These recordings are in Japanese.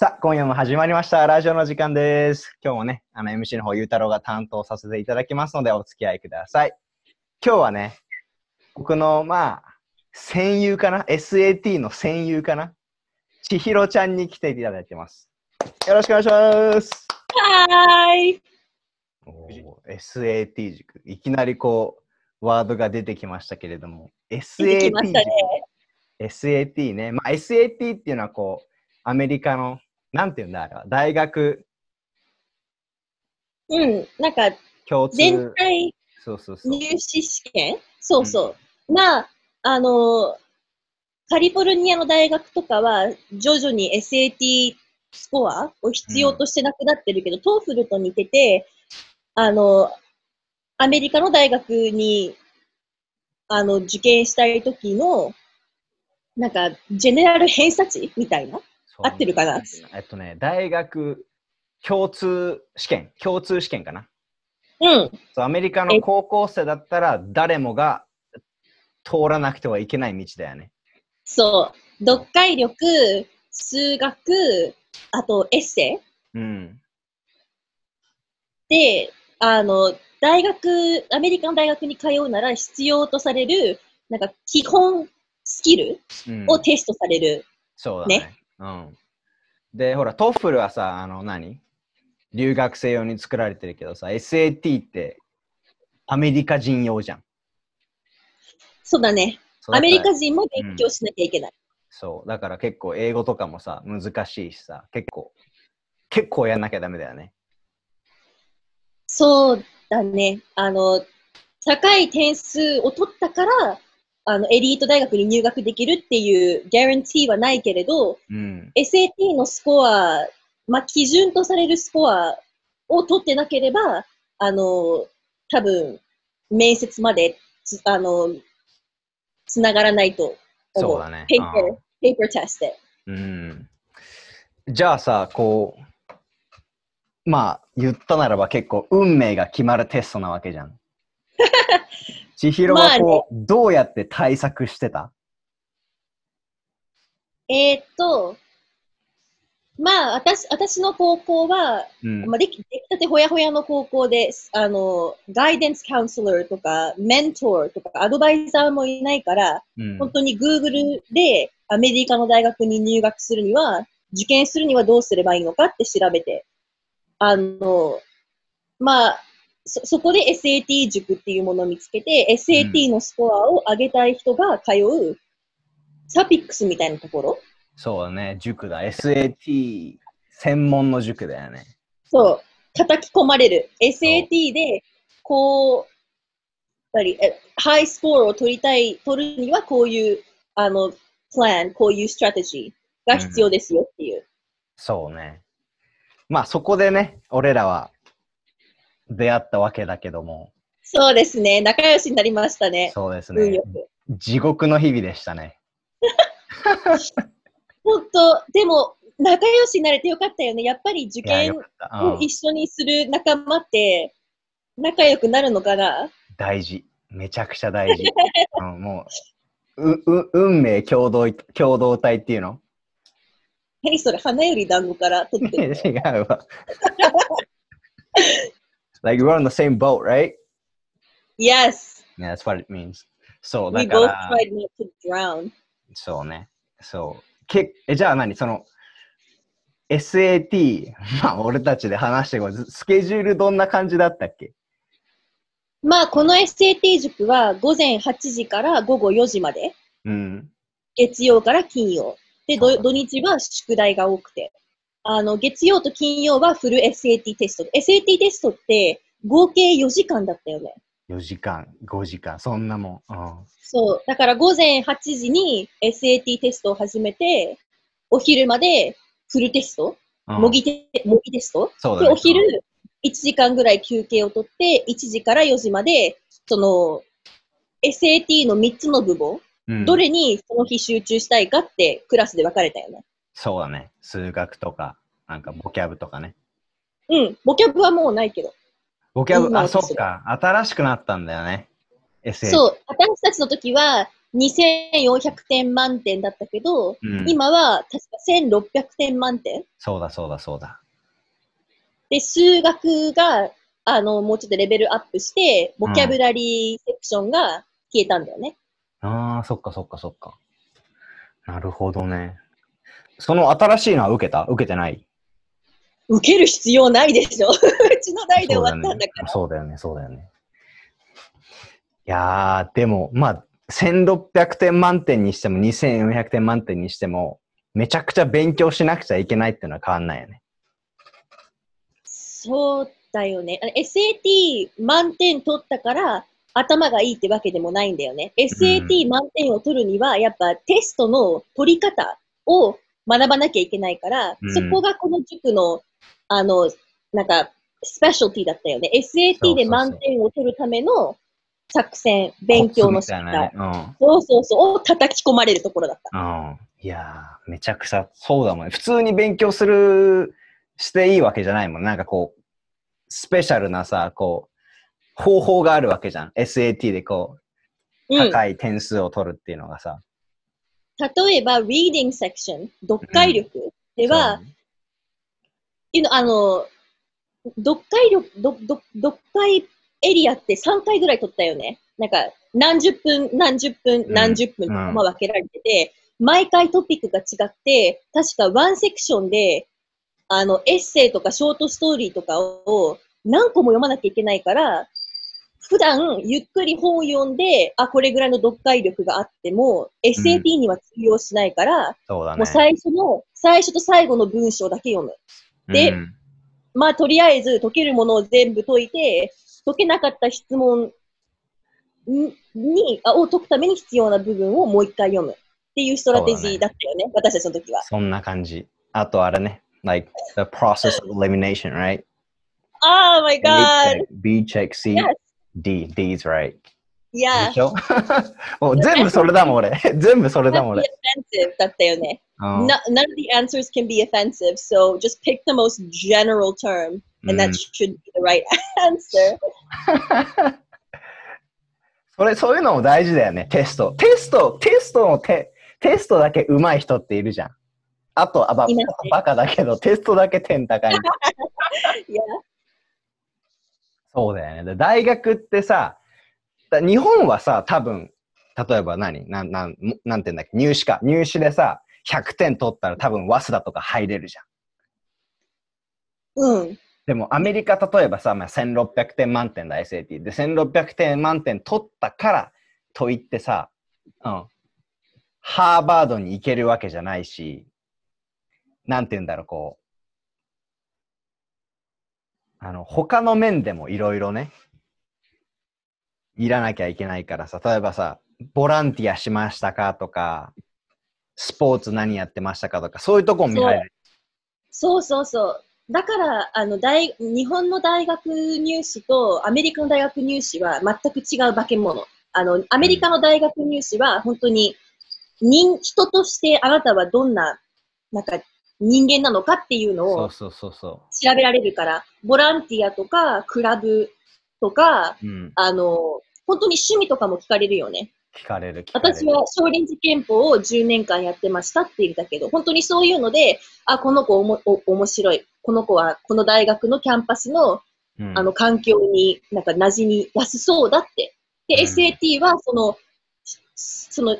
さあ、今夜も始まりました。ラジオの時間です。今日もね、あの MC の方、ゆうたろうが担当させていただきますので、お付き合いください。今日はね、僕の、まあ、戦友かな ?SAT の戦友かな？千尋ちゃんに来ていただいてます。よろしくお願いします。はーい。SAT 塾。いきなりこう、ワードが出てきましたけれども、SAT きましたね。塾。SAT ね。まあ、SAT っていうのはこう、アメリカの、なんていうんだあれは、大学うん。なんか、共通。全体そうそうそう。入試試験？そうそう。まあ、あの、カリフォルニアの大学とかは、徐々に SAT スコアを必要としてなくなってるけど、 TOEFL と似てて、あの、アメリカの大学に、あの、受験したい時の、なんか、ジェネラル偏差値みたいな合ってるかな？えっとね、大学共通試験、共通試験かな？うん。そうアメリカの高校生だったら誰もが通らなくてはいけない道だよね。そう。読解力、数学、あとエッセイうん。で、あの、大学、アメリカの大学に通うなら必要とされる、なんか基本スキルうんをテストされる。そうだね。うん。で、ほら、トッフルはさ、あの何、留学生用に作られてるけどさ、SAT ってアメリカ人用じゃん。そうだね。だアメリカ人も勉強しなきゃいけない。そう。だから結構英語とかもさ、難しいしさ、結構、結構やんなきゃダメだよね。そうだね。あの、高い点数を取ったから、あの、エリート大学に入学できるっていうギャランティーはないけれど、うん。SAT のスコア、まあ、基準とされるスコアを取ってなければ、あの、多分、面接までつ、あの、つながらないと思う。そうだねペーパーうん、ペーパーテストで。うん。じゃあさ、こう、まあ、言ったならば結構運命が決まるテストなわけじゃん。千尋はこう、どうやって対策してた？えーっと、まあ、私、私の高校は、うん。まあ、でき、できたてほやほやの高校で、あの、ガイデンスカウンセラーとか、メントーとか、アドバイザーもいないから、うん。本当に Google でアメリカの大学に入学するには、受験するにはどうすればいいのかって調べて、あの、まあ、そ、そこで SAT 塾っていうものを見つけて、SAT のスコアを上げたい人が通う、サピックスみたいなところそうだね、塾だ。SAT 専門の塾だよね。そう、叩き込まれる。SAT で、こう、やっぱり、えハイスコアを取りたい、取るにはこういう、あの、プラン、こういうストラテジーが必要ですよっていう。そうね。まあそこでね、俺らは出会ったわけだけども、そうですね。仲良しになりましたね。そうですね。地獄の日々でしたね。本当でも、仲良しになれてよかったよね。やっぱり受験を一緒にする仲間って、仲良くなるのかな？大事。めちゃくちゃ大事。うん、もう、う、う、運命共同、共同体っていうの？何それ、花より団子から取ってる 違うわ。Like we're on the same boat, right? Yes! Yeah, that's what it means. そう、だ We か both ら、tried not to drown. そうね。そう。けえじゃあ何？その、SAT、まあ俺たちで話してこうずスケジュールどんな感じだったっけ？まあ、この SAT 塾は午前8時から午後4時まで、うん。月曜から金曜。で、土日は宿題が多くて。あの、月曜と金曜はフル SAT テスト。SAT テストって合計4時間だったよね。4時間、5時間、そんなもん。うん。そう。だから午前8時に SAT テストを始めて、お昼までフルテスト、うん模擬テ模擬テスト？で、そうだね。お昼1時間ぐらい休憩をとって、1時から4時まで、その、SAT の3つの部門、うんどれにその日集中したいかってクラスで分かれたよね。そうだね。数学とか、なんかボキャブとかね。うん。ボキャブはもうないけボキャブ、あ、そっか。新しくなったんだよね。SAT。そう、私たちの時は2400点満点だったけど、うん、今は確か1600点満点そうだそうだそうだ。で、数学が、あの、もうちょっとレベルアップして、ボキャブラリーセクションが消えたんだよね。ああ、そっかそっかそっか。なるほどね。その新しいのは受けた？受けてない？受ける必要ないでしょ。うちの代で終わったんだから。そうだよね、そうだよね。いやー、でも、まあ、1600点満点にしても、2400点満点にしても、めちゃくちゃ勉強しなくちゃいけないっていうのは変わんないよね。そうだよね。SAT 満点取ったから頭がいいってわけでもないんだよね。SAT 満点を取るには、やっぱテストの取り方を学ばなきゃいけないから、うんそこがこの塾の、あの、なんか、スペシャルティだったよね。SAT で満点を取るための作戦、勉強の仕方。なねそうそうそう、を叩き込まれるところだった。うん。うん。いやー、めちゃくちゃ、そうだもんね。普通に勉強する、していいわけじゃないもん。なんかこう、スペシャルなさ、こう、方法があるわけじゃん。SAT でこう、うん。高い点数を取るっていうのがさ。例えば、reading section、読解力。では、いうの、あの、読解力、読読読解エリアって3回ぐらい取ったよね。なんか、何十分、何十分、うん。何十分とうん。まあ分けられてて、毎回トピックが違って、確かワンセクションで、あの、エッセイとかショートストーリーとかを何個も読まなきゃいけないから、普段ゆっくり本を読んで、あ、これぐらいの読解力があっても、SAT には通用しないから、そうだね。もう最初の、最初と最後の文章だけ読む。でうんまあ、とりあえず解けるものを全部解いて、解けなかった質問ににあを解くために必要な部分をもう一回読むっていうストラテジーだったよね、私たちの時は。そんな感じ。あとあれね、like the process of elimination, right? Oh my god! B check, C, Yes. D, D's right. いやでしょもう全部それだもん俺。全部それだもん俺 offensive だったよね。うん No, none of the answers can be offensive, so just pick the most general term, and that うん should be the right answer. それ、そういうのも大事だよね、テスト。テスト、テストのテ、テストだけ上手い人っているじゃん。あと、あばバカだけど、テストだけ点高い。yeah. そうだよね。で大学ってさ、だ日本はさ、多分、例えば何？なん、なん、なんて言うんだっけ？入試か。入試でさ、100点取ったら多分、早稲田とか入れるじゃん。うん。でもアメリカ例えばさ、まあ、1600点満点だ SAT で1600点満点取ったからと言ってさ、うん、ハーバードに行けるわけじゃないしなんて言うんだろうこうあの他の面でもいろいろねいらなきゃいけないからさ例えばさボランティアしましたかとかスポーツ何やってましたかとかそういうとこも見られるそうそうそう。だから、あの、大、日本の大学入試とアメリカの大学入試は全く違う化け物。あの、アメリカの大学入試は本当に人、人としてあなたはどんな、なんか人間なのかっていうのを調べられるから、ボランティアとか、クラブとか、う、うん、あの、本当に趣味とかも聞かれるよね。聞かれるれる私は少林寺拳法を10年間やってましたって言ったけど、本当にそういうので、あ、この子おもお面白い。この子はこの大学のキャンパスのうんあの環境になんか馴染みやすそうだって。で、うん SAT はその、その、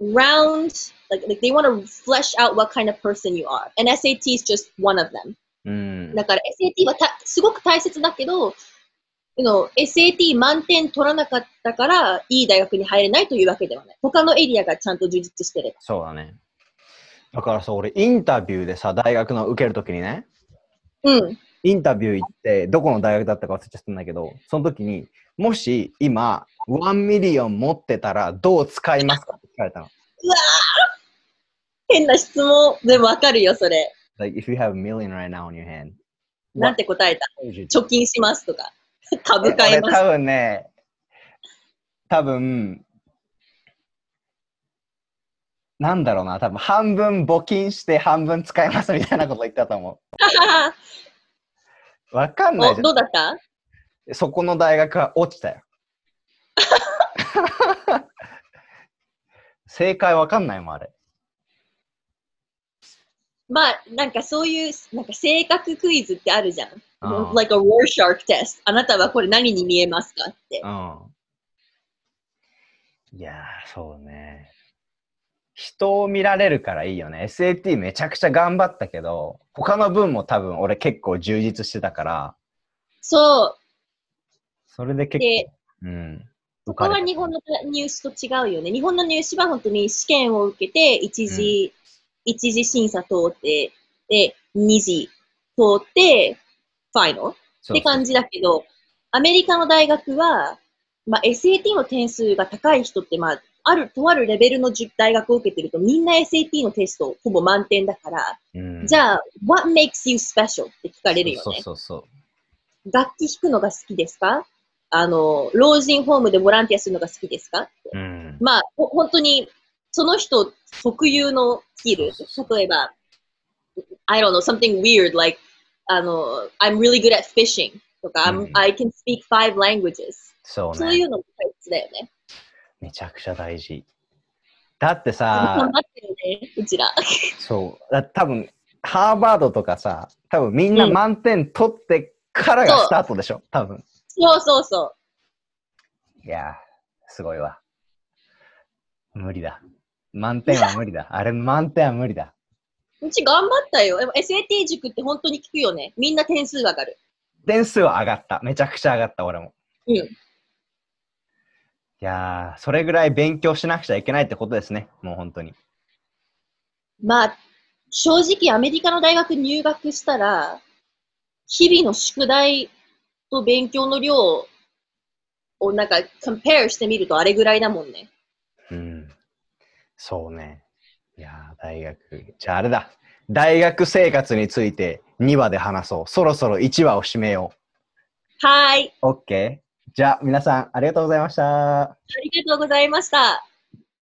round, like, like they want to flesh out what kind of person you are. And SAT is just one of them. うんだから SAT はたすごく大切だけど、you know, SAT 満点取らなかったからいい大学に入れないというわけではない。他のエリアがちゃんと充実してれば。そうだね。だからさ、俺、インタビューでさ、大学の受けるときにね、うん。インタビュー行って、どこの大学だったか忘れちゃったんだけど、その時に、もし今、1ミリオン持ってたらどう使いますかって聞かれたの。うわー変な質問。でもわかるよ、それ。Like, if you have a million right now in your hand, なんて答えた?貯金しますとか。株買います。俺多分ね、多分、なんだろうな、多分半分募金して半分使いますみたいなこと言ったと思う。わかんないじゃんおどうだった？そこの大学は落ちたよ。正解わかんないもん、あれ。まあ、なんかそういう、なんか性格クイズってあるじゃん。うん like a Rorschach test. あなたはこれ何に見えますかって。うん。いやー、そうね。人を見られるからいいよね。SAT めちゃくちゃ頑張ったけど、他の分も多分俺結構充実してたから、そう。それで結で構、うん。ここは日本の入試と違うよね。日本の入試は本当に試験を受けて、一次、一次審査通って、で、二次通って、ファイナルって感じ。じだけど、アメリカの大学は、まあ、SAT の点数が高い人って、まあ、ある、とあるレベルの大学を受けてると、みんな SAT のテストほぼ満点だから、うん、じゃあ、what makes you special? って聞かれるよね。そうそうそう。楽器弾くのが好きですか？あの、老人ホームでボランティアするのが好きですか？うん。まあ、ほ本当に、その人特有のスキル。例えば、I don't know, something weird, like, あの、I'm really good at fishing とか、うん I can speak five languages. そうそういね。うのも大切だよね。めちゃくちゃ大事。だって頑さ、張ってるね、うちら。そう。だ多分、ハーバードとかさ、多分みんなうん満点取ってからがスタートでしょ、多分。そうそうそう。いやー、すごいわ。無理だ。満点は無理だ。あれ、満点は無理だ。うち頑張ったよ。でも SAT 塾って本当に聞くよね。みんな点数上がる。点数は上がった。めちゃくちゃ上がった、俺も。うん。いやー、それぐらい勉強しなくちゃいけないってことですね。もう本当に。まあ、正直アメリカの大学入学したら、日々の宿題と勉強の量をなんか、compare してみるとあれぐらいだもんね。うん。そうね。いやー、大学。じゃああれだ。大学生活について2話で話そう。そろそろ1話を締めよはい。う。OK? じゃあ皆さんありがとうございました。ありがとうございました。